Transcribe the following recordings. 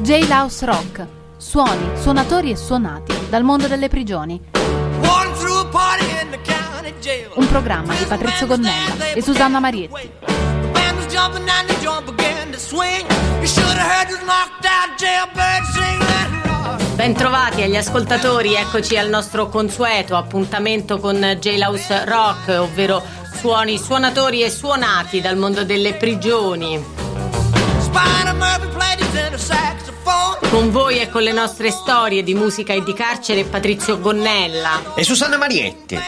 Jailhouse Rock. Suoni, suonatori e suonati dal mondo delle prigioni. Un programma di Patrizio Gonnella e Susanna Marietti. Bentrovati agli ascoltatori, eccoci al nostro consueto appuntamento con Jailhouse Rock, ovvero suoni, suonatori e suonati dal mondo delle prigioni. Con voi e con le nostre storie di musica e di carcere Patrizio Gonnella e Susanna Marietti.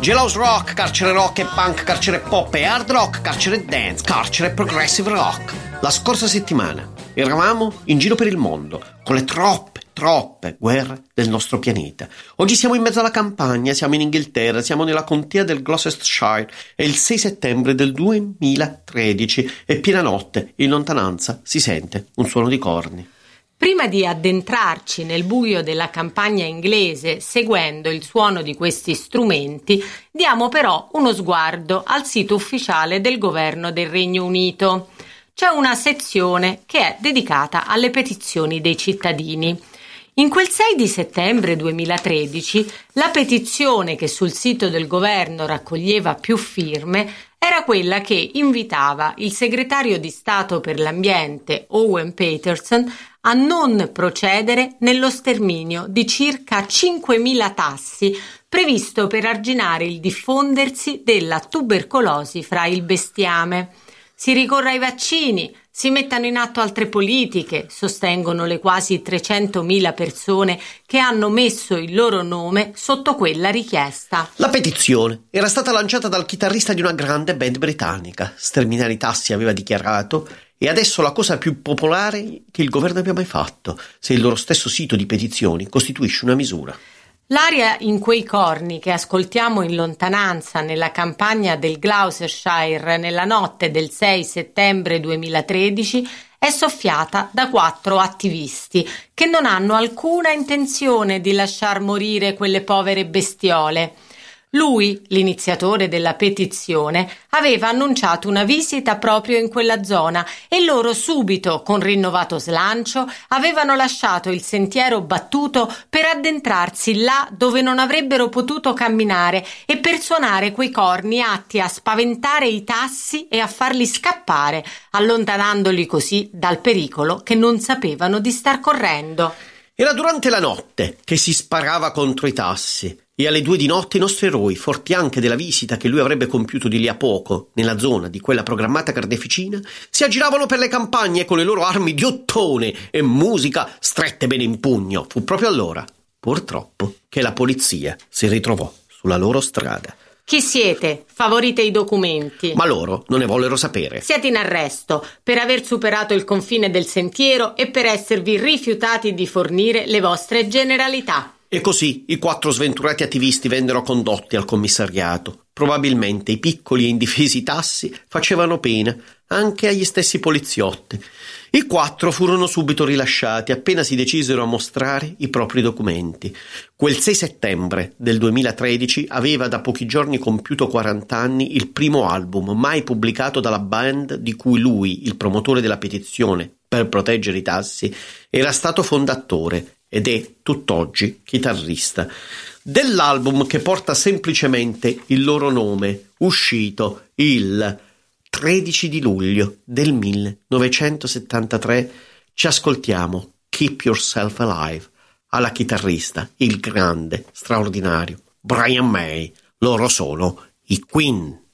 Jailhouse rock, carcere rock e punk, carcere pop e hard rock, carcere dance, carcere progressive rock. La scorsa settimana eravamo in giro per il mondo con le troppe troppe guerre del nostro pianeta. Oggi siamo in mezzo alla campagna, siamo in Inghilterra, siamo nella contea del Gloucestershire, è il 6 settembre del 2013 e piena notte, in lontananza si sente un suono di corni. Prima di addentrarci nel buio della campagna inglese seguendo il suono di questi strumenti, diamo però uno sguardo al sito ufficiale del governo del Regno Unito. C'è una sezione che è dedicata alle petizioni dei cittadini. In quel 6 di settembre 2013 la petizione che sul sito del governo raccoglieva più firme era quella che invitava il segretario di Stato per l'ambiente Owen Peterson a non procedere nello sterminio di circa 5.000 tassi previsto per arginare il diffondersi della tubercolosi fra il bestiame. Si ricorre ai vaccini, si mettano in atto altre politiche, sostengono le quasi 300.000 persone che hanno messo il loro nome sotto quella richiesta. La petizione era stata lanciata dal chitarrista di una grande band britannica. Sterminare i tassi aveva dichiarato e adesso la cosa più popolare che il governo abbia mai fatto, se il loro stesso sito di petizioni costituisce una misura. L'aria in quei corni che ascoltiamo in lontananza nella campagna del Gloucestershire nella notte del 6 settembre 2013 è soffiata da quattro attivisti che non hanno alcuna intenzione di lasciar morire quelle povere bestiole. Lui, l'iniziatore della petizione, aveva annunciato una visita proprio in quella zona e loro subito, con rinnovato slancio, avevano lasciato il sentiero battuto per addentrarsi là dove non avrebbero potuto camminare e per suonare quei corni atti a spaventare i tassi e a farli scappare, allontanandoli così dal pericolo che non sapevano di star correndo. Era durante la notte che si sparava contro i tassi e alle due di notte i nostri eroi, forti anche della visita che lui avrebbe compiuto di lì a poco, nella zona di quella programmata carneficina, si aggiravano per le campagne con le loro armi di ottone e musica strette bene in pugno. Fu proprio allora, purtroppo, che la polizia si ritrovò sulla loro strada. Chi siete? Favorite i documenti. Ma loro non ne vollero sapere. Siete in arresto per aver superato il confine del sentiero e per esservi rifiutati di fornire le vostre generalità. E così i quattro sventurati attivisti vennero condotti al commissariato. Probabilmente i piccoli e indifesi tassi facevano pena anche agli stessi poliziotti. I quattro furono subito rilasciati appena si decisero a mostrare i propri documenti. Quel 6 settembre del 2013 aveva da pochi giorni compiuto 40 anni il primo album mai pubblicato dalla band di cui lui, il promotore della petizione per proteggere i tassi, era stato fondatore ed è tutt'oggi chitarrista dell'album che porta semplicemente il loro nome, uscito il 13 di luglio del 1973. Ci ascoltiamo Keep Yourself Alive alla chitarrista, il grande, straordinario Brian May. Loro sono i Queen.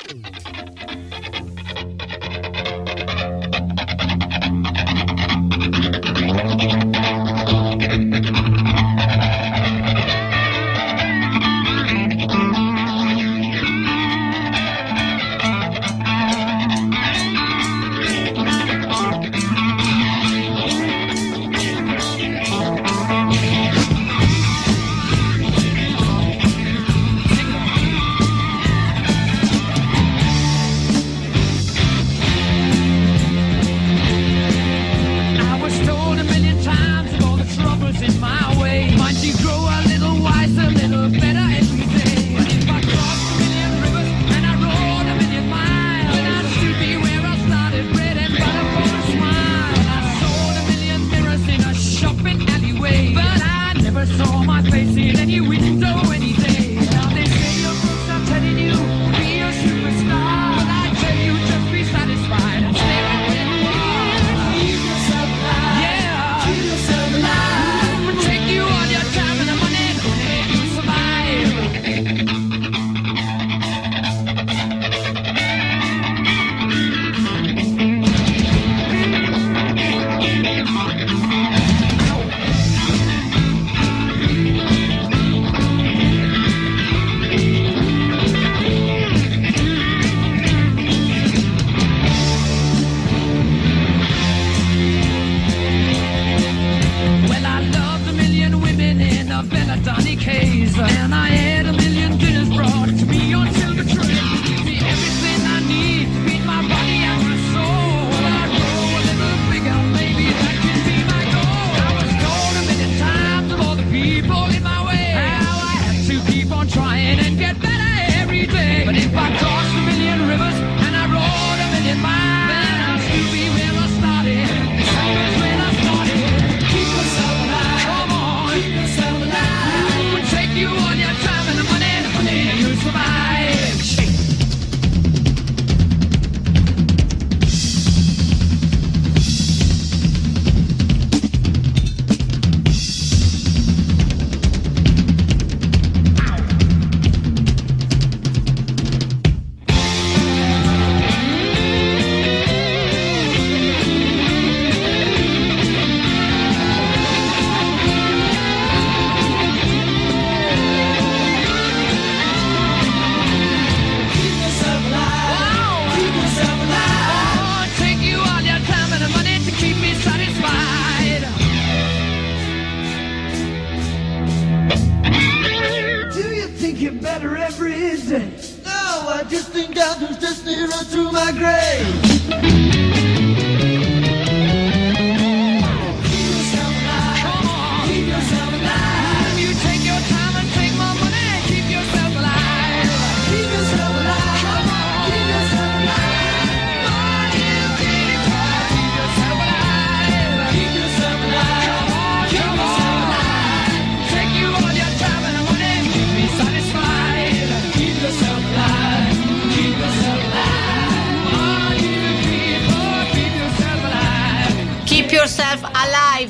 better every day. No, I just think I'm just nearer to my grave.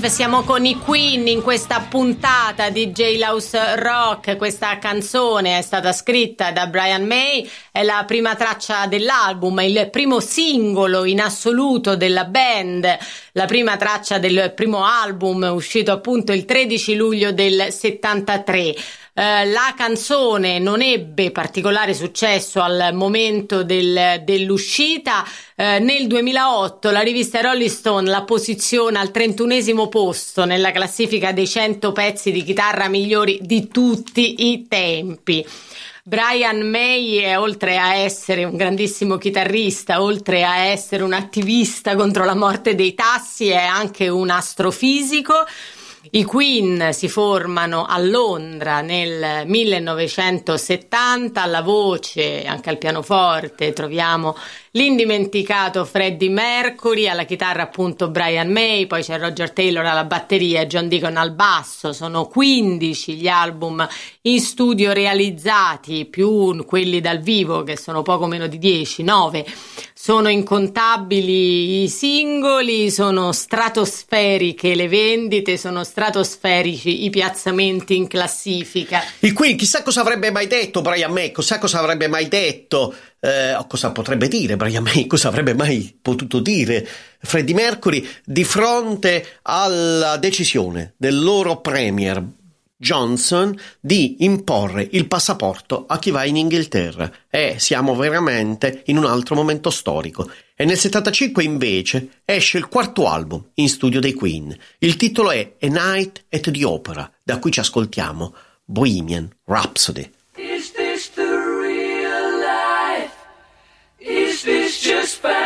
Siamo con i Queen in questa puntata di Jailhouse Rock. Questa canzone è stata scritta da Brian May, è la prima traccia dell'album, il primo singolo in assoluto della band, la prima traccia del primo album uscito appunto il 13 luglio del 73. Uh, la canzone non ebbe particolare successo al momento del, dell'uscita. Uh, nel 2008 la rivista Rolling Stone la posiziona al 31 posto nella classifica dei 100 pezzi di chitarra migliori di tutti i tempi. Brian May, oltre a essere un grandissimo chitarrista, oltre a essere un attivista contro la morte dei tassi, è anche un astrofisico. I Queen si formano a Londra nel 1970, alla voce, anche al pianoforte, troviamo l'indimenticato Freddie Mercury, alla chitarra appunto Brian May, poi c'è Roger Taylor alla batteria e John Deacon al basso, sono 15 gli album in studio realizzati, più quelli dal vivo che sono poco meno di 10, 9. Sono incontabili i singoli, sono stratosferiche le vendite, sono stratosferici i piazzamenti in classifica. Il Queen, chissà cosa avrebbe mai detto Brian May, chissà cosa avrebbe mai detto, eh, cosa potrebbe dire Brian May, cosa avrebbe mai potuto dire Freddie Mercury di fronte alla decisione del loro premier Johnson di imporre il passaporto a chi va in Inghilterra e siamo veramente in un altro momento storico. E nel 75 invece esce il quarto album in studio dei Queen. Il titolo è A Night at the Opera, da cui ci ascoltiamo Bohemian Rhapsody.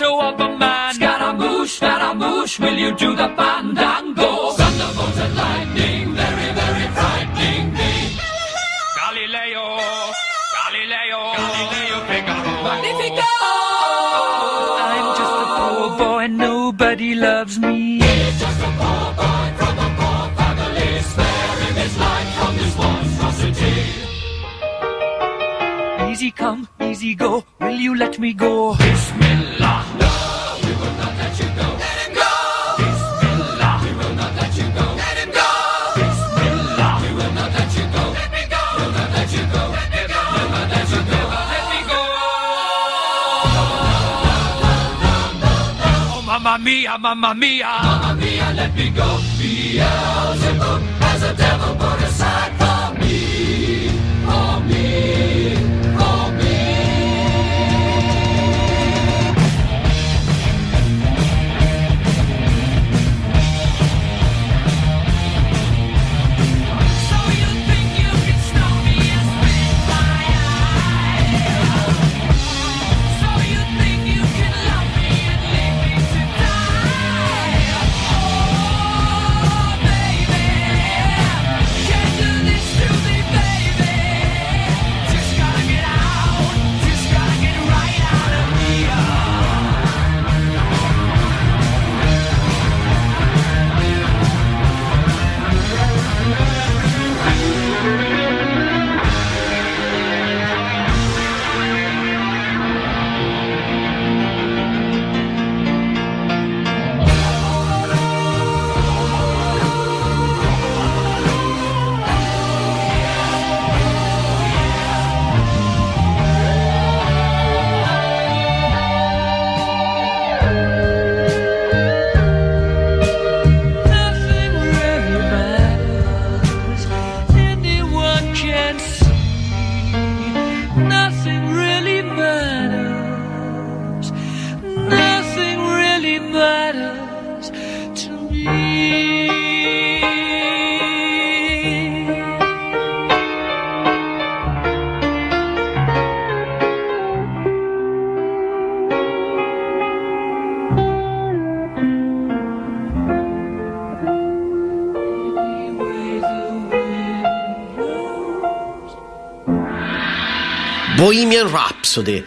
Silhouette of a man. Scaramouche, Scaramouche, will you do the fandango? Thunderbolt and lightning, very, very frightening me. Galileo, Galileo, Galileo Figaro. Magnifico! I'm just a poor boy, and nobody loves me. He's just a poor boy from a poor family, sparing his life from this monstrosity. Easy come, easy go, will you let me go? Bismillah. Mamma mia, mamma mia. Mamma mia, let me go. Beelzebub has a devil put aside Bohemian Rhapsody.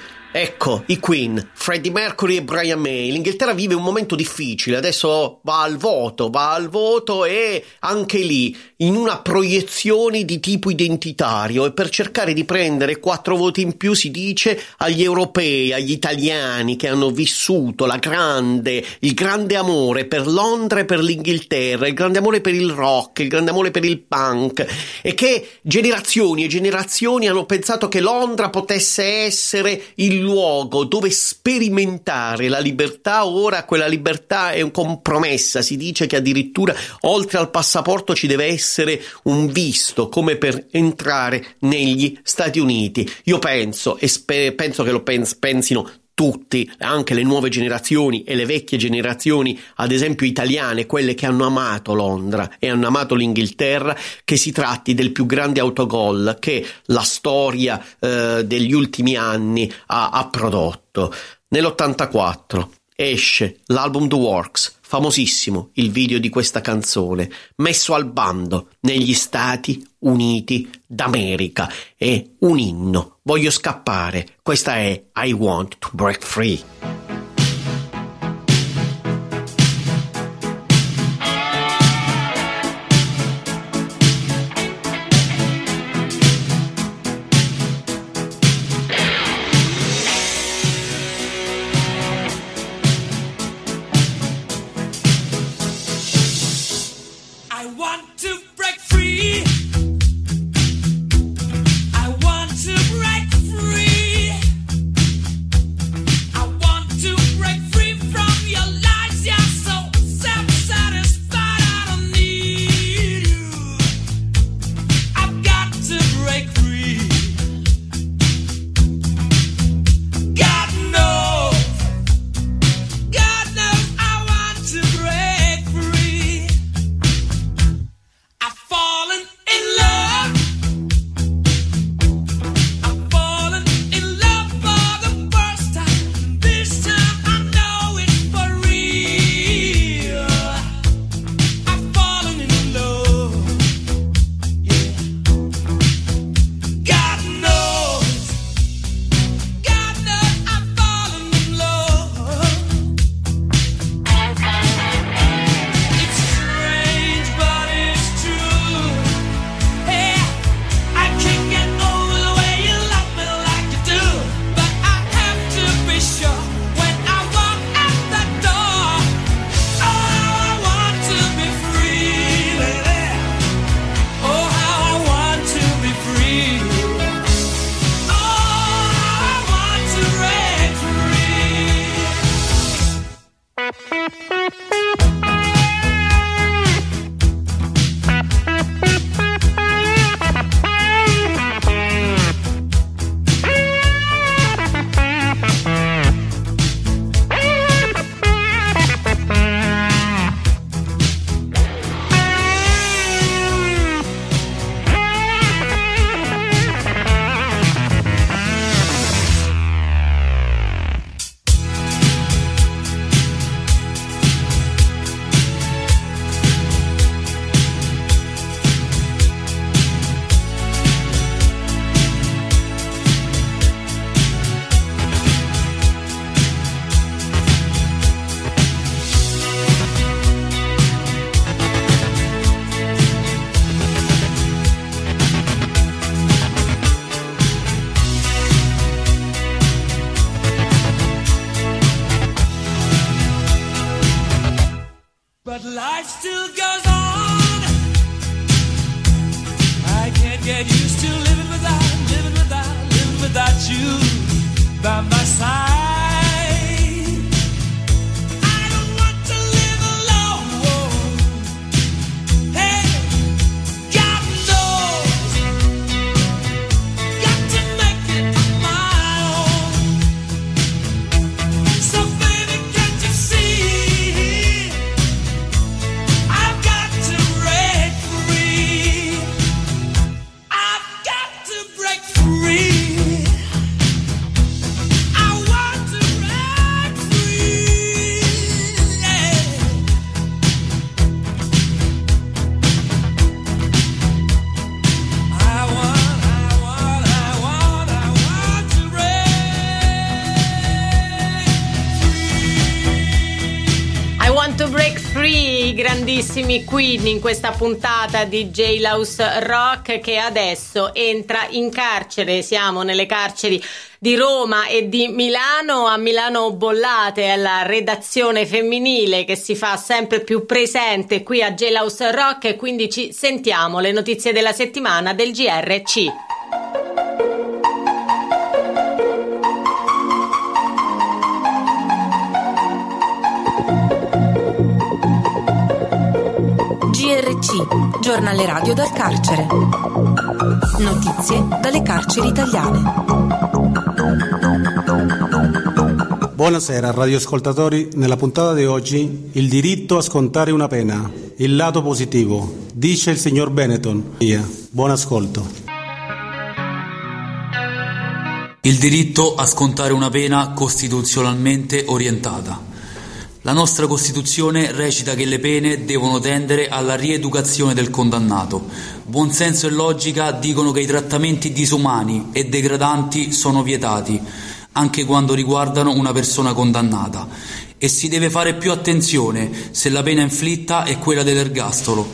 Ecco, i Queen, Freddie Mercury e Brian May. L'Inghilterra vive un momento difficile, adesso va al voto, va al voto e anche lì in una proiezione di tipo identitario e per cercare di prendere quattro voti in più si dice agli europei, agli italiani che hanno vissuto la grande, il grande amore per Londra e per l'Inghilterra, il grande amore per il rock, il grande amore per il punk e che generazioni e generazioni hanno pensato che Londra potesse essere il luogo dove sperimentare la libertà, ora quella libertà è compromessa, si dice che addirittura oltre al passaporto ci deve essere un visto come per entrare negli Stati Uniti. Io penso e spe- penso che lo pens- pensino tutti, anche le nuove generazioni e le vecchie generazioni, ad esempio italiane, quelle che hanno amato Londra e hanno amato l'Inghilterra, che si tratti del più grande autogol che la storia eh, degli ultimi anni ha, ha prodotto. Nell'84 esce l'album The Works, famosissimo il video di questa canzone, messo al bando negli Stati Uniti d'America. È un inno. Voglio scappare. Questa è I Want to Break Free. get used to living without, living without, living without you by my side. Queen in questa puntata di J-Louse Rock che adesso entra in carcere. Siamo nelle carceri di Roma e di Milano. A Milano Bollate è la redazione femminile che si fa sempre più presente qui a J-Louse Rock e quindi ci sentiamo le notizie della settimana del GRC. GRC, giornale radio dal carcere. Notizie dalle carceri italiane. Buonasera radioascoltatori, nella puntata di oggi il diritto a scontare una pena, il lato positivo, dice il signor Benetton. Buon ascolto. Il diritto a scontare una pena costituzionalmente orientata. La nostra Costituzione recita che le pene devono tendere alla rieducazione del condannato. Buonsenso e logica dicono che i trattamenti disumani e degradanti sono vietati, anche quando riguardano una persona condannata. E si deve fare più attenzione se la pena inflitta è quella dell'ergastolo,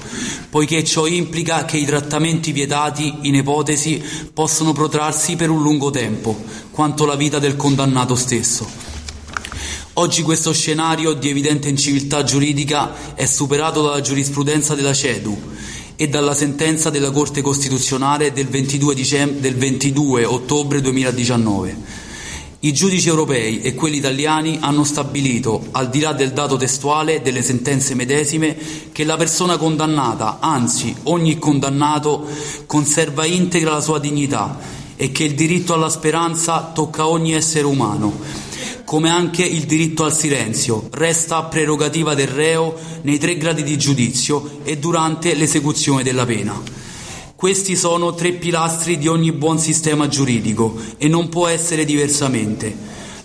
poiché ciò implica che i trattamenti vietati, in ipotesi, possono protrarsi per un lungo tempo, quanto la vita del condannato stesso. Oggi questo scenario di evidente inciviltà giuridica è superato dalla giurisprudenza della CEDU e dalla sentenza della Corte Costituzionale del 22, dicem- del 22 ottobre 2019. I giudici europei e quelli italiani hanno stabilito, al di là del dato testuale delle sentenze medesime, che la persona condannata, anzi ogni condannato, conserva integra la sua dignità e che il diritto alla speranza tocca ogni essere umano come anche il diritto al silenzio resta prerogativa del reo nei tre gradi di giudizio e durante l'esecuzione della pena. Questi sono tre pilastri di ogni buon sistema giuridico e non può essere diversamente.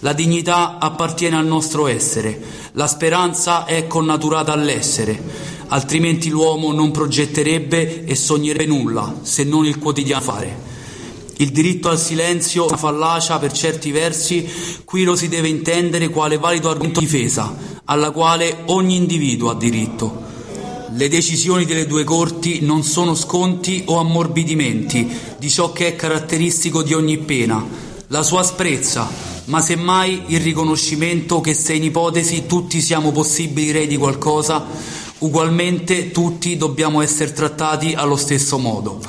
La dignità appartiene al nostro essere, la speranza è connaturata all'essere, altrimenti l'uomo non progetterebbe e sognerebbe nulla se non il quotidiano fare. Il diritto al silenzio è una fallacia per certi versi, qui lo si deve intendere quale valido argomento di difesa, alla quale ogni individuo ha diritto. Le decisioni delle due corti non sono sconti o ammorbidimenti di ciò che è caratteristico di ogni pena, la sua asprezza, ma semmai il riconoscimento che se in ipotesi tutti siamo possibili rei di qualcosa, ugualmente tutti dobbiamo essere trattati allo stesso modo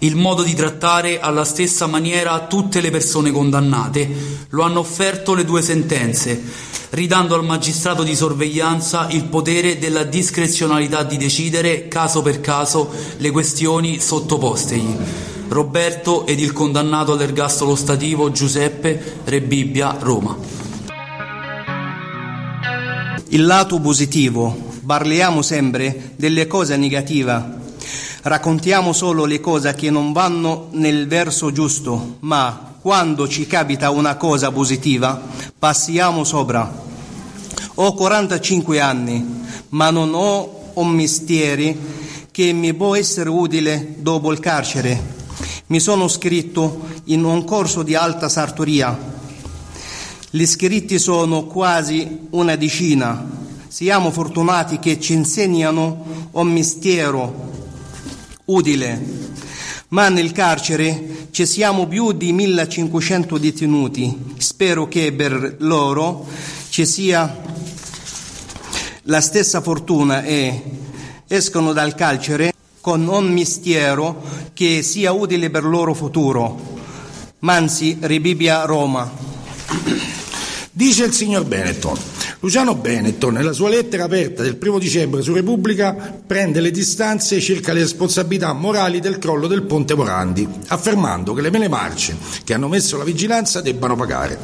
il modo di trattare alla stessa maniera tutte le persone condannate lo hanno offerto le due sentenze, ridando al magistrato di sorveglianza il potere della discrezionalità di decidere caso per caso le questioni sottopostegli. Roberto ed il condannato all'ergastolo stativo Giuseppe Rebibbia, Roma. Il lato positivo, parliamo sempre delle cose negative raccontiamo solo le cose che non vanno nel verso giusto, ma quando ci capita una cosa positiva passiamo sopra. Ho 45 anni, ma non ho un mestiere che mi può essere utile dopo il carcere. Mi sono iscritto in un corso di alta sartoria. Gli iscritti sono quasi una decina. Siamo fortunati che ci insegnano un mistero utile, ma nel carcere ci siamo più di 1500 detenuti. Spero che per loro ci sia la stessa fortuna e escono dal carcere con un mistero che sia utile per il loro futuro. Manzi, Ribibia, Roma. Dice il signor Benetton. Luciano Benetton, nella sua lettera aperta del 1 dicembre su Repubblica, prende le distanze circa le responsabilità morali del crollo del ponte Morandi, affermando che le mele marce che hanno messo la vigilanza debbano pagare.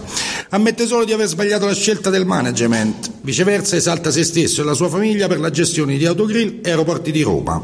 Ammette solo di aver sbagliato la scelta del management, viceversa esalta se stesso e la sua famiglia per la gestione di autogrill e aeroporti di Roma,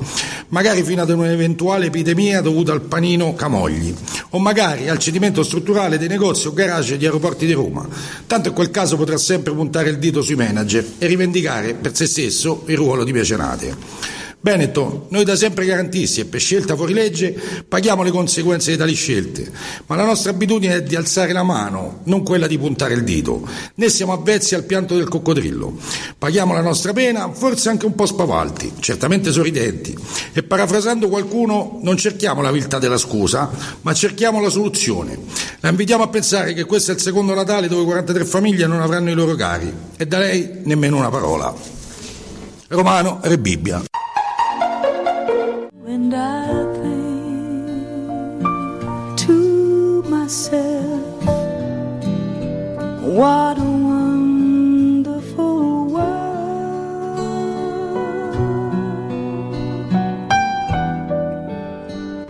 magari fino ad un'eventuale epidemia dovuta al panino Camogli, o magari al cedimento strutturale dei negozi o garage di aeroporti di Roma. Tanto in quel caso potrà sempre puntare il dito sui manager e rivendicare per se stesso il ruolo di mecenate. Benetton, noi da sempre garantisti e per scelta fuori legge paghiamo le conseguenze di tali scelte, ma la nostra abitudine è di alzare la mano, non quella di puntare il dito. Né siamo avvezzi al pianto del coccodrillo. Paghiamo la nostra pena, forse anche un po' spavalti, certamente sorridenti. E parafrasando qualcuno, non cerchiamo la viltà della scusa, ma cerchiamo la soluzione. La invitiamo a pensare che questo è il secondo Natale dove 43 famiglie non avranno i loro cari e da lei nemmeno una parola. Romano Rebibbia. What a wonderful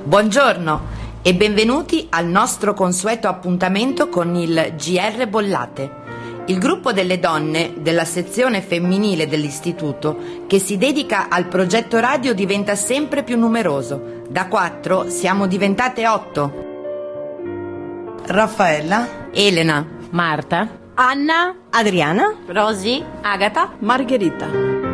Buongiorno e benvenuti al nostro consueto appuntamento con il GR Bollate, il gruppo delle donne della sezione femminile dell'istituto che si dedica al progetto radio diventa sempre più numeroso. Da quattro siamo diventate otto. Raffaella, Elena, Marta, Anna, Adriana, Rosy, Agata, Margherita.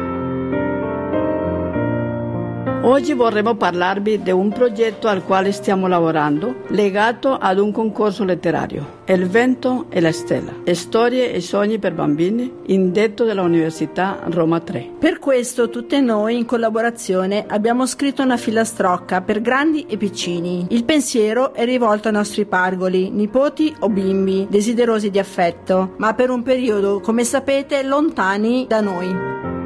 Oggi vorremmo parlarvi di un progetto al quale stiamo lavorando, legato ad un concorso letterario, Il vento e la stella, storie e sogni per bambini, indetto dalla Università Roma 3. Per questo tutte noi in collaborazione abbiamo scritto una filastrocca per grandi e piccini. Il pensiero è rivolto ai nostri pargoli, nipoti o bimbi, desiderosi di affetto, ma per un periodo, come sapete, lontani da noi.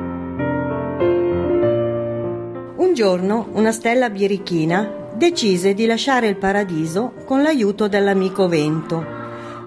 Un giorno una stella birichina decise di lasciare il paradiso con l'aiuto dell'amico vento.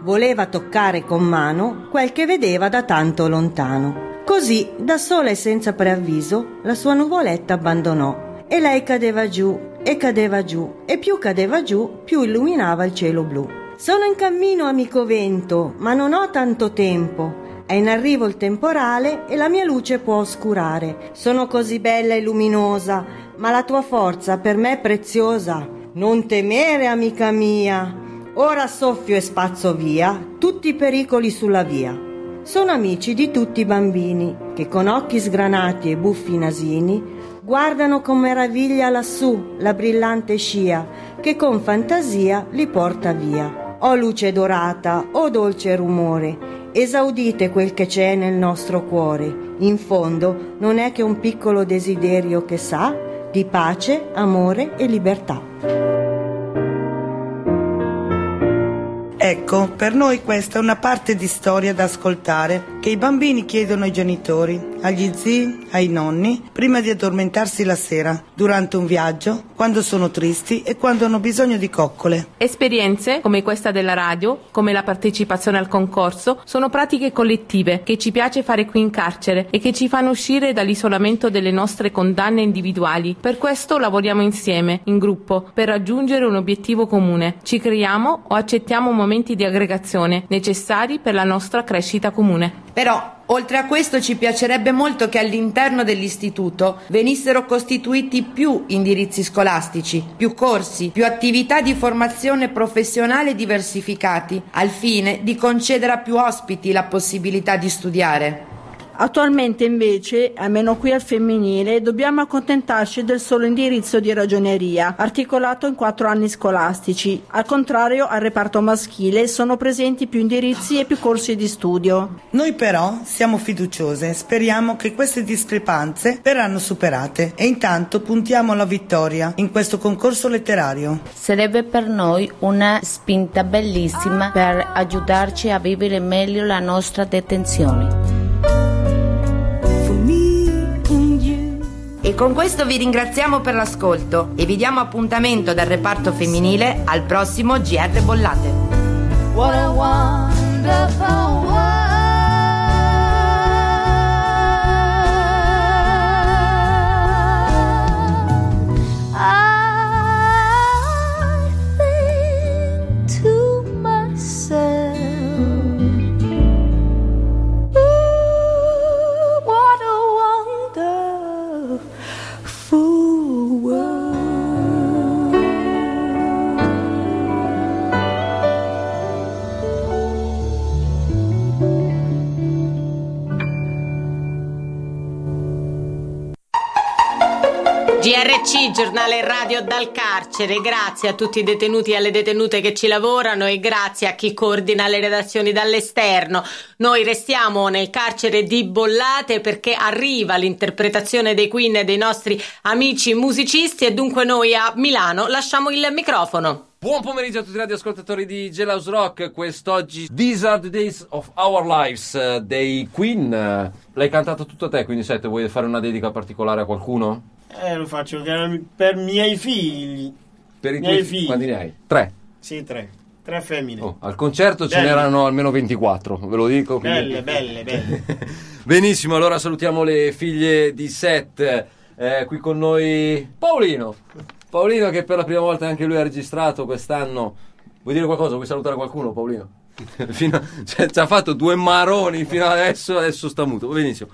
Voleva toccare con mano quel che vedeva da tanto lontano. Così, da sola e senza preavviso, la sua nuvoletta abbandonò e lei cadeva giù e cadeva giù e più cadeva giù più illuminava il cielo blu. Sono in cammino, amico vento, ma non ho tanto tempo. È in arrivo il temporale e la mia luce può oscurare. Sono così bella e luminosa, ma la tua forza per me è preziosa. Non temere, amica mia. Ora soffio e spazzo via tutti i pericoli sulla via. Sono amici di tutti i bambini che con occhi sgranati e buffi nasini guardano con meraviglia lassù la brillante scia che con fantasia li porta via. O luce dorata, o dolce rumore, esaudite quel che c'è nel nostro cuore. In fondo non è che un piccolo desiderio che sa di pace, amore e libertà. Ecco, per noi questa è una parte di storia da ascoltare che i bambini chiedono ai genitori, agli zii, ai nonni, prima di addormentarsi la sera, durante un viaggio, quando sono tristi e quando hanno bisogno di coccole. Esperienze come questa della radio, come la partecipazione al concorso, sono pratiche collettive che ci piace fare qui in carcere e che ci fanno uscire dall'isolamento delle nostre condanne individuali. Per questo lavoriamo insieme, in gruppo, per raggiungere un obiettivo comune. Ci creiamo o accettiamo momenti di aggregazione necessari per la nostra crescita comune. Però Oltre a questo ci piacerebbe molto che all'interno dell'istituto venissero costituiti più indirizzi scolastici, più corsi, più attività di formazione professionale diversificati, al fine di concedere a più ospiti la possibilità di studiare. Attualmente invece, almeno qui al femminile, dobbiamo accontentarci del solo indirizzo di ragioneria, articolato in quattro anni scolastici. Al contrario, al reparto maschile sono presenti più indirizzi e più corsi di studio. Noi però siamo fiduciose, speriamo che queste discrepanze verranno superate e intanto puntiamo alla vittoria in questo concorso letterario. Sarebbe per noi una spinta bellissima per aiutarci a vivere meglio la nostra detenzione. E con questo vi ringraziamo per l'ascolto e vi diamo appuntamento dal reparto femminile al prossimo GR Bollate. GRC, giornale radio dal carcere, grazie a tutti i detenuti e alle detenute che ci lavorano e grazie a chi coordina le redazioni dall'esterno. Noi restiamo nel carcere di Bollate perché arriva l'interpretazione dei Queen e dei nostri amici musicisti e dunque noi a Milano lasciamo il microfono. Buon pomeriggio a tutti i radioascoltatori di Gelaus Rock, quest'oggi These are the days of our lives eh, dei Queen. Eh, L'hai cantato tutto te, quindi Sette, vuoi fare una dedica particolare a qualcuno? Eh, lo faccio per, miei figli. Per i miei tuoi figli. Quanti ne hai? Tre. Sì, tre. Tre femmine. Oh, al concerto ce Belle. n'erano almeno 24, ve lo dico. quindi- Belle, belle, belle. Benissimo, allora salutiamo le figlie di Seth. Eh, qui con noi Paolino. Paolino che per la prima volta anche lui ha registrato quest'anno. Vuoi dire qualcosa? Vuoi salutare qualcuno, Paolino? A- cioè, ci ha fatto due maroni fino adesso, adesso sta muto. Benissimo.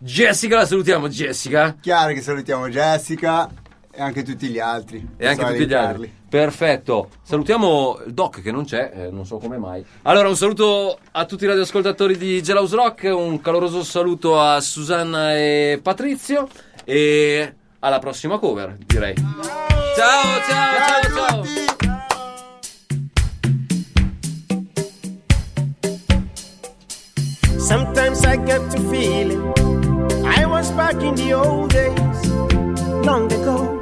Jessica, la salutiamo, Jessica. Chiaro che salutiamo Jessica e anche tutti gli altri. E anche tutti gli altri. Perfetto. Salutiamo il Doc che non c'è, eh, non so come mai. Allora, un saluto a tutti i radioascoltatori di Gelaus Rock, un caloroso saluto a Susanna e Patrizio e alla prossima cover, direi. Ciao, ciao, ciao, ciao. Sometimes I get to feeling I was back in the old days, long ago.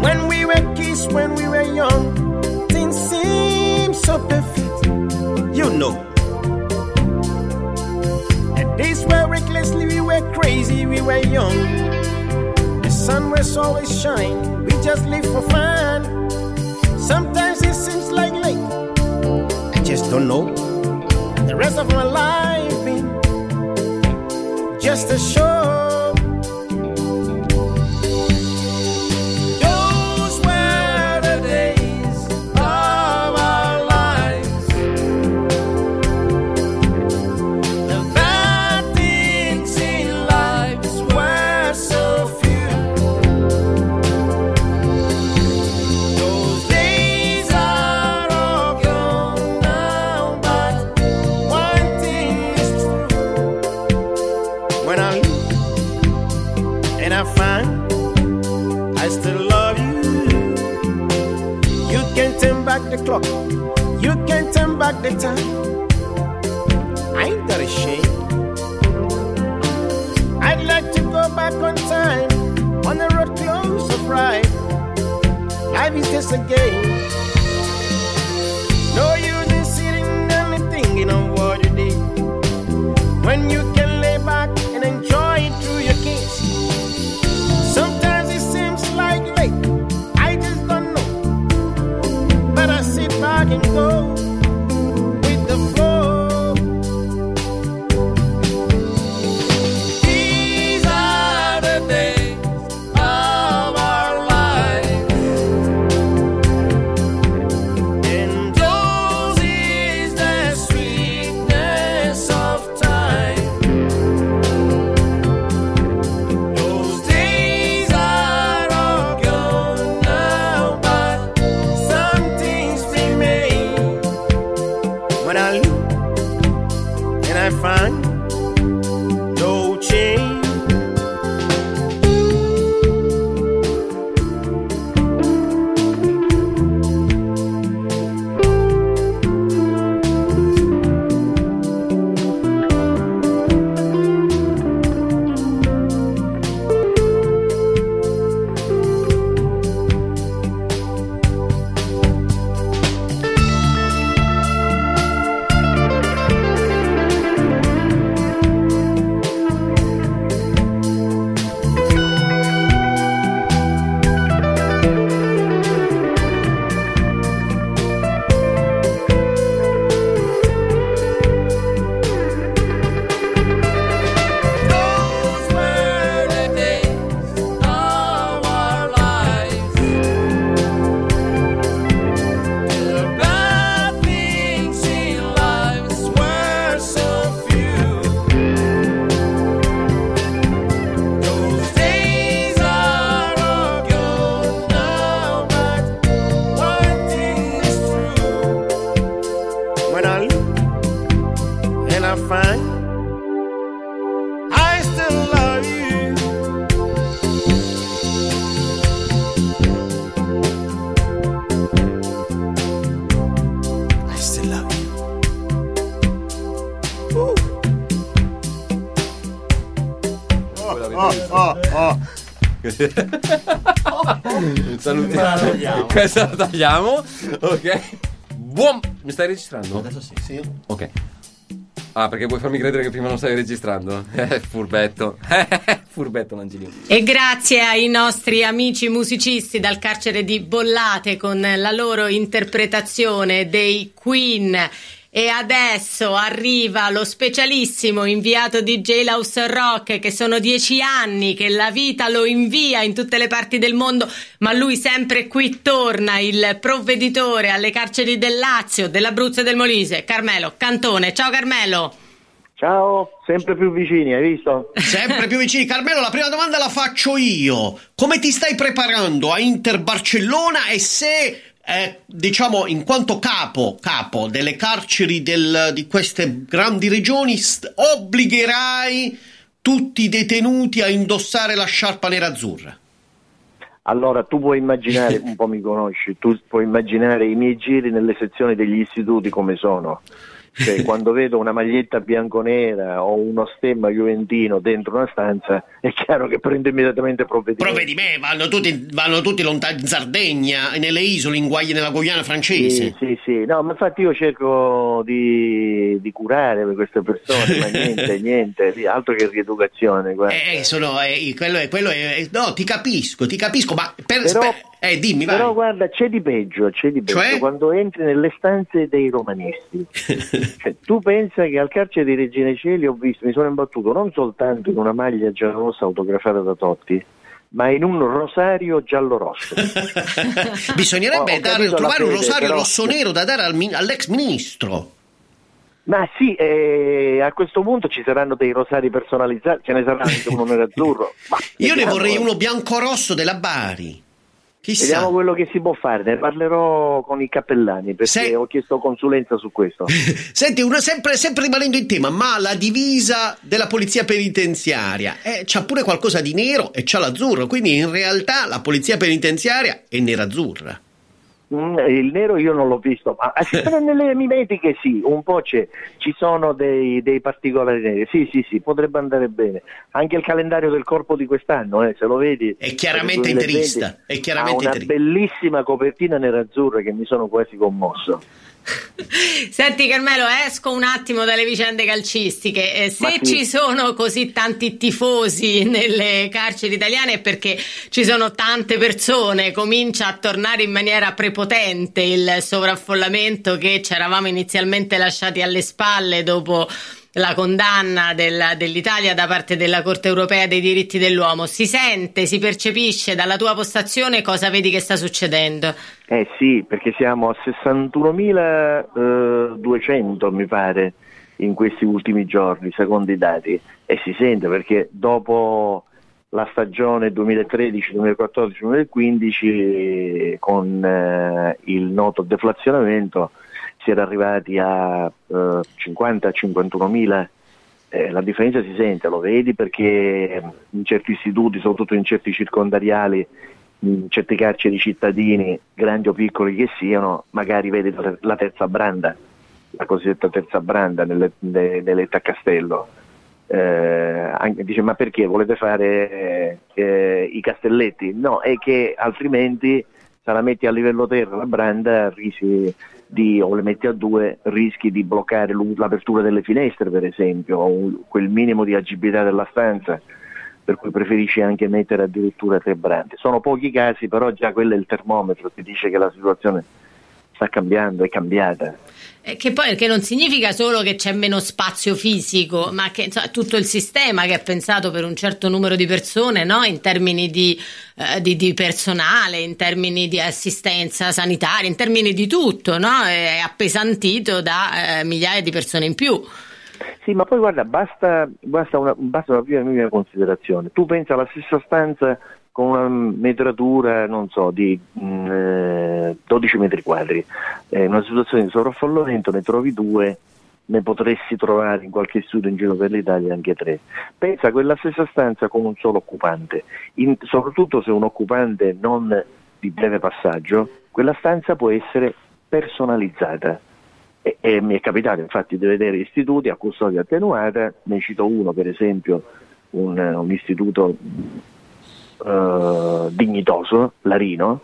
When we were kids, when we were young, things seemed so perfect, you know. And days were recklessly, we were crazy, we were young. The sun was always shining, we just live for fun. Sometimes it seems like late, I just don't know the rest of my life just a show. Clock, you can turn back the time. I ain't that ashamed. I'd like to go back on time on the road close of ride. Life is just a game. Salutiamo. La tagliamo. Questa la tagliamo. Ok. Buon. Mi stai registrando? Adesso sì. Ok. Ah, perché vuoi farmi credere che prima non stavi registrando? Eh, furbetto. furbetto l'Angelino. E grazie ai nostri amici musicisti dal carcere di Bollate con la loro interpretazione dei Queen. E adesso arriva lo specialissimo inviato di Jailhouse Rock, che sono dieci anni che la vita lo invia in tutte le parti del mondo, ma lui sempre qui torna, il provveditore alle carceri del Lazio, dell'Abruzzo e del Molise, Carmelo Cantone. Ciao Carmelo! Ciao, sempre più vicini, hai visto? Sempre più vicini. Carmelo, la prima domanda la faccio io. Come ti stai preparando a Inter Barcellona e se, eh, diciamo, in quanto capo, capo delle carceri del- di queste grandi regioni, st- obbligherai tutti i detenuti a indossare la sciarpa nerazzurra? Allora, tu puoi immaginare, un po' mi conosci, tu puoi immaginare i miei giri nelle sezioni degli istituti come sono. Cioè, quando vedo una maglietta bianconera o uno stemma juventino dentro una stanza, è chiaro che prendo immediatamente provvedimento. Provvedi me, vanno tutti, vanno tutti lontani in Sardegna, nelle isole, in Guaglia, nella Guyana francese. Sì, sì, sì, no, ma infatti io cerco di, di curare per queste persone, ma niente, niente, altro che rieducazione. guarda. Eh, sono, eh, quello è, quello è, eh, no, ti capisco, ti capisco, ma per, Però- spe- eh, dimmi, vai. Però guarda, c'è di peggio, c'è di peggio Cioè? quando entri nelle stanze dei romanisti. Cioè, tu pensa che al carcere di Regina Celi ho visto, mi sono imbattuto non soltanto in una maglia giallorossa autografata da Totti, ma in un rosario giallo-rosso. Bisognerebbe ho dare- trovare un rosario però- rosso-nero da dare al all'ex ministro. Ma sì, eh, a questo punto ci saranno dei rosari personalizzati, ce ne sarà anche uno nerazzurro. Ma Io ne vorrei uno bianco-rosso della Bari. Chissà. Vediamo quello che si può fare, ne parlerò con i cappellani perché ho chiesto consulenza su questo. Senti, una- sempre, sempre rimanendo in tema, ma la divisa della polizia penitenziaria eh, c'ha pure qualcosa di nero e c'ha l'azzurro, quindi in realtà la polizia penitenziaria è nerazzurra. Mm, il nero io non l'ho visto, ma però nelle mimetiche sì, un po' c'è, ci sono dei, dei particolari neri, sì sì sì, potrebbe andare bene. Anche il calendario del corpo di quest'anno, eh, se lo vedi, È chiaramente per il 2020, interista, è chiaramente ha una interista. bellissima copertina nerazzurra che mi sono quasi commosso. Senti Carmelo, esco un attimo dalle vicende calcistiche. Eh, se sì. ci sono così tanti tifosi nelle carceri italiane è perché ci sono tante persone, comincia a tornare in maniera prepotente il sovraffollamento che ci eravamo inizialmente lasciati alle spalle dopo la condanna del- dell'Italia da parte della Corte europea dei diritti dell'uomo. Si sente, si percepisce dalla tua postazione cosa vedi che sta succedendo? Eh sì, perché siamo a 61.200 mi pare in questi ultimi giorni, secondo i dati, e si sente perché dopo la stagione 2013, 2014, 2015 con eh, il noto deflazionamento si era arrivati a eh, 50-51 mila. Eh, la differenza si sente, lo vedi perché in certi istituti, soprattutto in certi circondariali, in certi carceri cittadini, grandi o piccoli che siano, magari vedi la, terza branda, la cosiddetta terza branda nelle, ne- nell'Etta Castello. Eh, anche- dice ma perché volete fare eh, i castelletti? No, è che altrimenti se la metti a livello terra la branda rischi di, o le metti a due rischi di bloccare l'apertura delle finestre per esempio, o quel minimo di agibilità della stanza per cui preferisci anche mettere addirittura tre brande. Sono pochi casi, però già quello è il termometro che dice che la situazione sta cambiando, è cambiata. Eh, Che poi che non significa solo che c'è meno spazio fisico, ma che insomma, tutto il sistema che è pensato per un certo numero di persone, no? in termini di, eh, di- di personale, in termini di assistenza sanitaria, in termini di tutto, no? è appesantito da eh, migliaia di persone in più. Sì, ma poi guarda, basta, basta una, basta una prima considerazione. Tu pensa alla stessa stanza con una metratura, non so, di mm, eh, 12 metri quadri, eh, in una situazione di sovraffollamento ne trovi due ne potresti trovare in qualche studio in giro per l'Italia anche tre. Pensa a quella stessa stanza con un solo occupante, In- soprattutto se un occupante non di breve passaggio, quella stanza può essere personalizzata. E, e mi è capitato infatti di vedere istituti a custodia attenuata, ne cito uno per esempio, un, un istituto eh, dignitoso, Larino,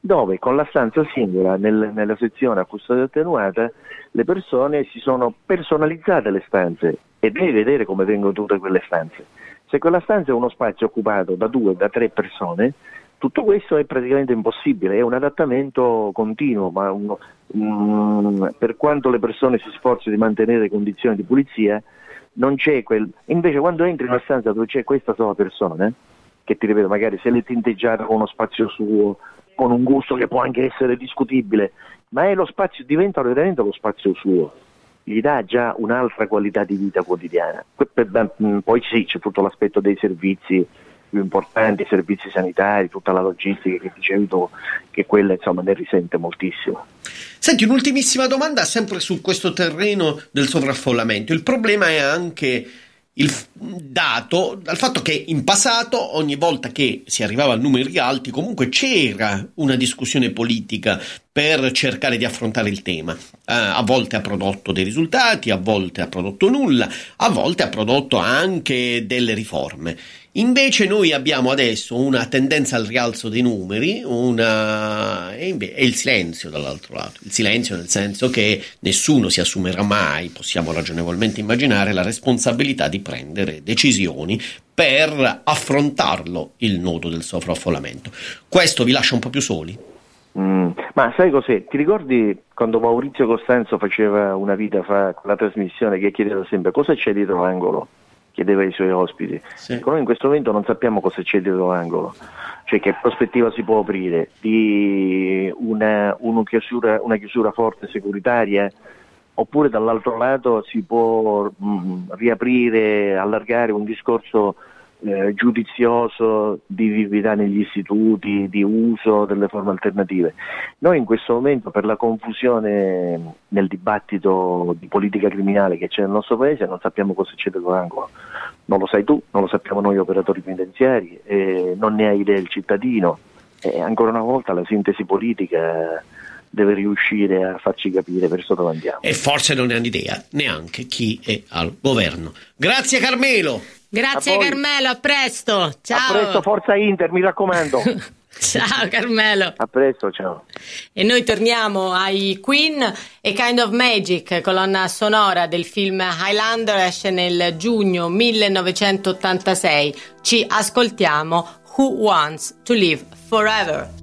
dove con la stanza singola nel- nella sezione a custodia attenuata le persone si sono personalizzate le stanze e devi vedere come vengono tutte quelle stanze. Se quella stanza è uno spazio occupato da due, da tre persone, tutto questo è praticamente impossibile, è un adattamento continuo, ma uno- mm, per quanto le persone si sforzino di mantenere condizioni di pulizia, non c'è quel... Invece quando entri in una stanza dove c'è questa sola persona, che ti ripeto, magari se l'è tinteggiata con uno spazio suo, con un gusto che può anche essere discutibile, ma è lo spazio, diventa veramente lo spazio suo, gli dà già un'altra qualità di vita quotidiana. Mh, Poi sì, c'è tutto l'aspetto dei servizi più importanti, i servizi sanitari, tutta la logistica che dicevi tu, che quella insomma ne risente moltissimo. Senti, un'ultimissima domanda sempre su questo terreno del sovraffollamento. Il problema è anche il dato dal fatto che in passato, ogni volta che si arrivava a numeri alti, comunque c'era una discussione politica per cercare di affrontare il tema. Eh, a volte ha prodotto dei risultati, a volte ha prodotto nulla, a volte ha prodotto anche delle riforme. Invece noi abbiamo adesso una tendenza al rialzo dei numeri una... e, il silenzio dall'altro lato. Il silenzio nel senso che nessuno si assumerà mai, possiamo ragionevolmente immaginare, la responsabilità di prendere decisioni per affrontarlo il nodo del sovraffollamento. Questo vi lascia un po' più soli? Mm, Ma sai cos'è? Ti ricordi quando Maurizio Costanzo faceva una vita fa la trasmissione che chiedeva sempre cosa c'è dietro l'angolo? Chiedeva ai suoi ospiti. Ecco, noi in questo momento non sappiamo cosa c'è dietro l'angolo, cioè che prospettiva si può aprire di una, una chiusura, una chiusura forte securitaria oppure dall'altro lato si può mm, riaprire, allargare un discorso eh, giudizioso di vividità negli istituti, di uso delle forme alternative. Noi in questo momento per la confusione nel dibattito di politica criminale che c'è nel nostro paese non sappiamo cosa c'è dietro l'angolo. Non lo sai tu, non lo sappiamo noi operatori penitenziari, eh, non ne ha idea il cittadino. E ancora una volta la sintesi politica deve riuscire a farci capire verso dove andiamo. E forse non ne hanno idea neanche chi è al governo. Grazie Carmelo! Grazie A. Carmelo, a presto. Ciao. A presto, forza Inter, mi raccomando. Ciao Carmelo. A presto, ciao. E noi torniamo ai Queen e Kind of Magic, colonna sonora del film Highlander, esce nel giugno 1986. Ci ascoltiamo Who Wants to Live Forever.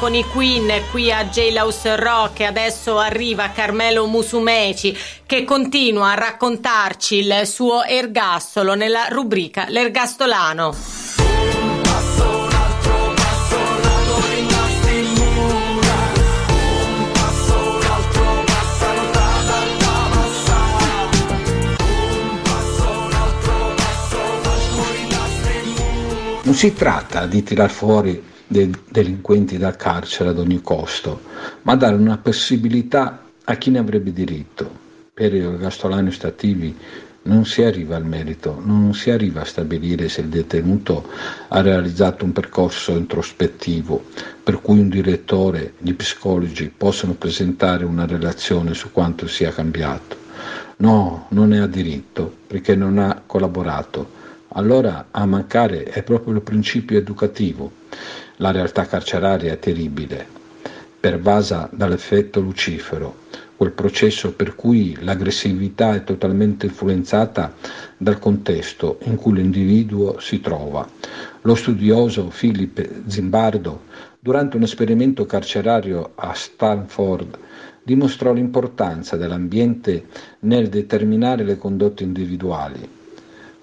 Con i Queen qui a Jailhouse Rock e adesso arriva Carmelo Musumeci che continua a raccontarci il suo ergastolo nella rubrica L'ergastolano. Non si tratta di tirar fuori dei delinquenti dal carcere ad ogni costo, ma dare una possibilità a chi ne avrebbe diritto. Per i ergastolani stativi non si arriva al merito, non si arriva a stabilire se il detenuto ha realizzato un percorso introspettivo per cui un direttore, gli psicologi possono presentare una relazione su quanto sia cambiato. No, non ne ha diritto perché non ha collaborato. Allora a mancare è proprio il principio educativo. La realtà carceraria è terribile, pervasa dall'effetto lucifero, quel processo per cui l'aggressività è totalmente influenzata dal contesto in cui l'individuo si trova. Lo studioso Philip Zimbardo, durante un esperimento carcerario a Stanford, dimostrò l'importanza dell'ambiente nel determinare le condotte individuali.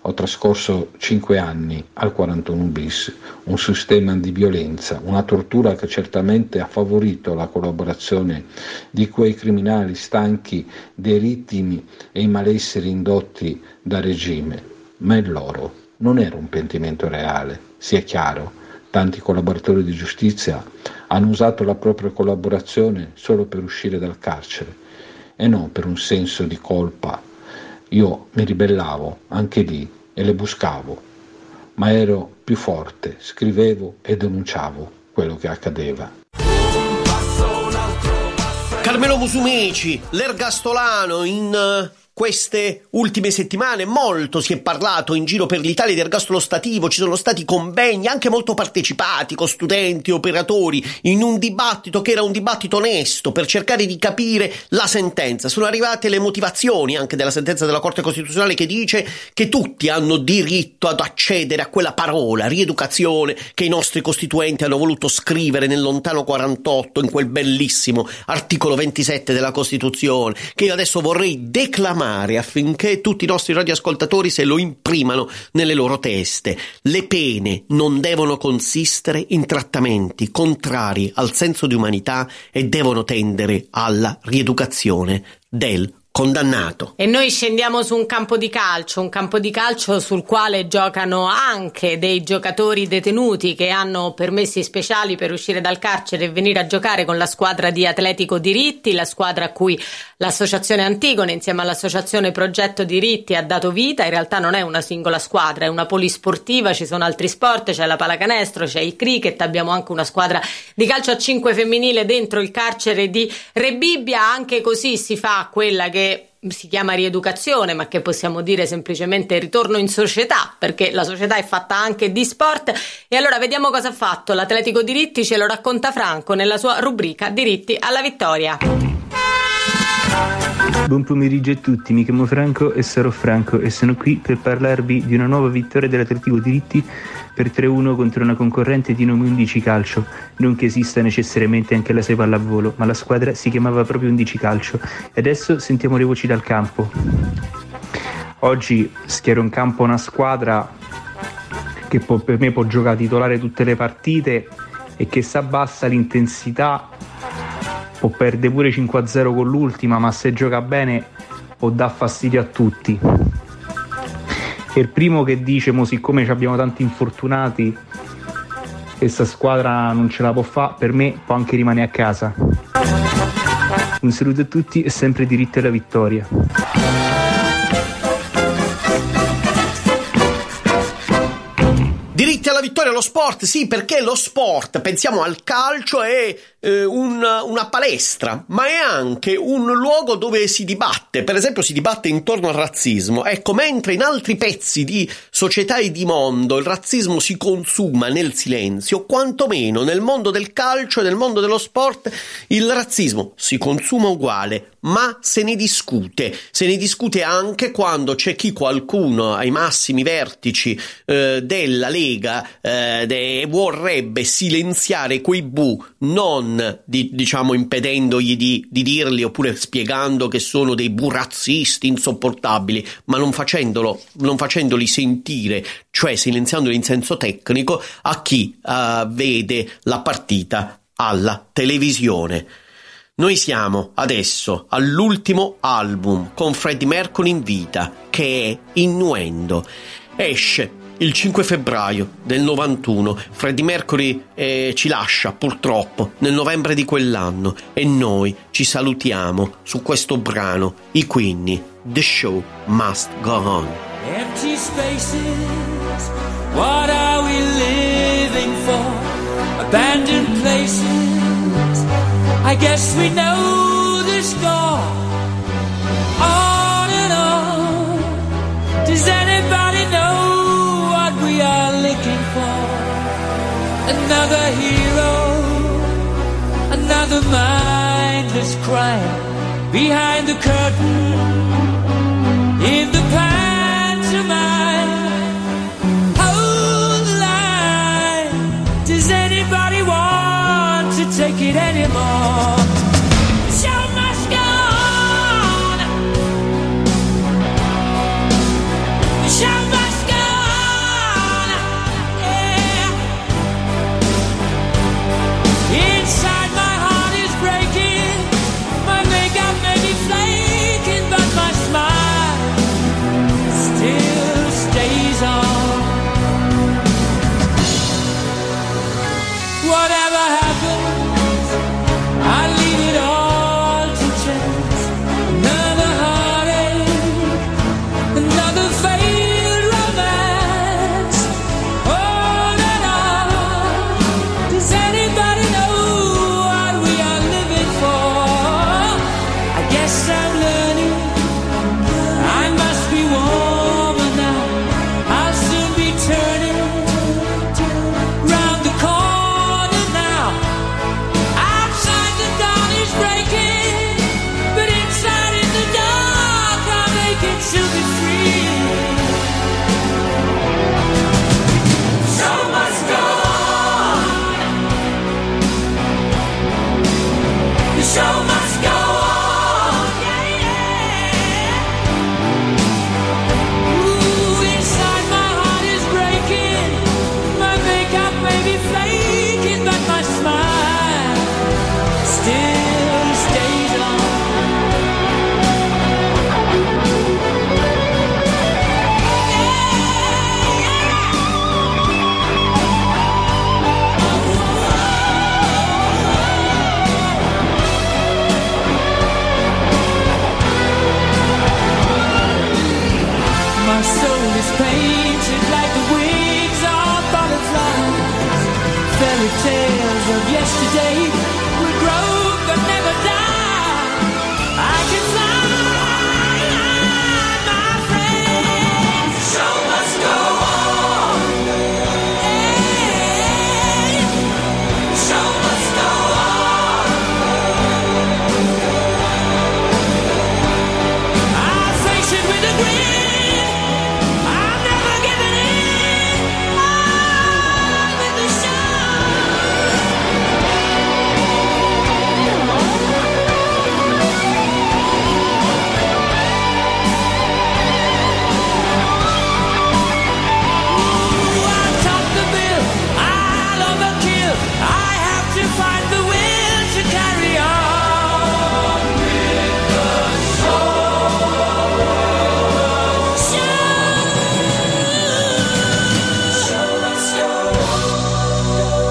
Ho trascorso cinque anni al 41 bis, un sistema di violenza, una tortura che certamente ha favorito la collaborazione di quei criminali stanchi dei ritmi e i malesseri indotti dal regime, ma il loro non era un pentimento reale, sia chiaro. Tanti collaboratori di giustizia hanno usato la propria collaborazione solo per uscire dal carcere e non per un senso di colpa. Io mi ribellavo anche lì e le buscavo, ma ero più forte, scrivevo e denunciavo quello che accadeva. Carmelo Musumeci, l'ergastolano in queste ultime settimane molto si è parlato in giro per l'Italia di ergastolo stativo, ci sono stati convegni anche molto partecipati con studenti, operatori, in un dibattito che era un dibattito onesto per cercare di capire la sentenza. Sono arrivate le motivazioni anche della sentenza della Corte Costituzionale che dice che tutti hanno diritto ad accedere a quella parola, rieducazione, che i nostri costituenti hanno voluto scrivere nel lontano 48 in quel bellissimo articolo 27 della Costituzione, che io adesso vorrei declamare affinché tutti i nostri radioascoltatori se lo imprimano nelle loro teste. Le pene non devono consistere in trattamenti contrari al senso di umanità e devono tendere alla rieducazione del condannato. E noi scendiamo su un campo di calcio, un campo di calcio sul quale giocano anche dei giocatori detenuti che hanno permessi speciali per uscire dal carcere e venire a giocare con la squadra di Atletico Diritti, la squadra a cui l'associazione Antigone insieme all'associazione Progetto Diritti ha dato vita. In realtà non è una singola squadra, è una polisportiva, ci sono altri sport, c'è la pallacanestro, c'è il cricket, abbiamo anche una squadra di calcio a 5 femminile dentro il carcere di Rebibbia, anche così si fa quella che si chiama rieducazione, ma che possiamo dire semplicemente ritorno in società, perché la società è fatta anche di sport. E allora vediamo cosa ha fatto l'Atletico Diritti, ce lo racconta Franco nella sua rubrica Diritti alla vittoria. Buon pomeriggio a tutti, mi chiamo Franco e sarò Franco e sono qui per parlarvi di una nuova vittoria dell'Atletico Diritti per 3-1 contro una concorrente di nome 11 Calcio. Non che esista necessariamente anche la 6 pallavolo, ma la squadra si chiamava proprio 11 Calcio. E adesso sentiamo le voci dal campo. Oggi schiero in campo una squadra che può- per me può giocare titolare tutte le partite e che se abbassa l'intensità può perdere pure 5-0 con l'ultima, ma se gioca bene può dar fastidio a tutti. E il primo che dice, mo siccome abbiamo tanti infortunati, questa squadra non ce la può fare, per me può anche rimanere a casa. Un saluto a tutti e sempre diritto alla vittoria. Vittoria allo sport, sì, perché lo sport, pensiamo al calcio, è eh, un- una palestra, ma è anche un luogo dove si dibatte, per esempio si dibatte intorno al razzismo. Ecco, mentre in altri pezzi di società e di mondo il razzismo si consuma nel silenzio, quantomeno nel mondo del calcio e nel mondo dello sport il razzismo si consuma uguale, ma se ne discute. Se ne discute anche quando c'è chi qualcuno ai massimi vertici eh, della Lega eh, vorrebbe silenziare quei bu, non di- diciamo impedendogli di, di dirli oppure spiegando che sono dei bu razzisti insopportabili, ma non, facendolo, non facendoli sentire, cioè silenziandoli in senso tecnico, a chi eh, vede la partita alla televisione. Noi siamo adesso all'ultimo album con Freddie Mercury in vita, che è Innuendo. Esce il 5 febbraio del 91. Freddie Mercury eh, ci lascia purtroppo nel novembre di quell'anno e noi ci salutiamo su questo brano, i Queenie. The show must go on. Empty spaces, what are we living for? Abandoned places, I guess we know the score. On and on, does anybody Another hero, another mindless crime behind the curtain in the pantomime. Hold the line. Does anybody want to take it anymore? Fairy tales of yesterday will grow but never die.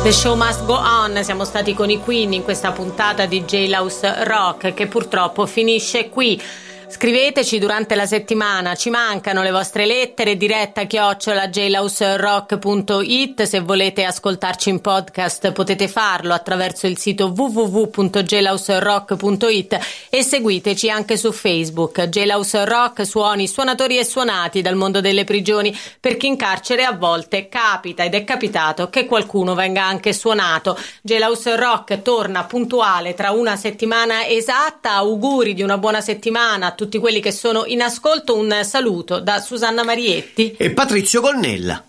The show must go on, siamo stati con i Queen in questa puntata di J-Louse Rock che purtroppo finisce qui. Scriveteci durante la settimana, ci mancano le vostre lettere, diretta chiocciola jlauserock.it, se volete ascoltarci in podcast potete farlo attraverso il sito www.jlauserock.it e seguiteci anche su Facebook, Jlause Rock, suoni, suonatori e suonati dal mondo delle prigioni, perché in carcere a volte capita ed è capitato che qualcuno venga anche suonato. Jlause Rock torna puntuale tra una settimana esatta, auguri di una buona settimana a tutti quelli che sono in ascolto, un saluto da Susanna Marietti E Patrizio Gonnella.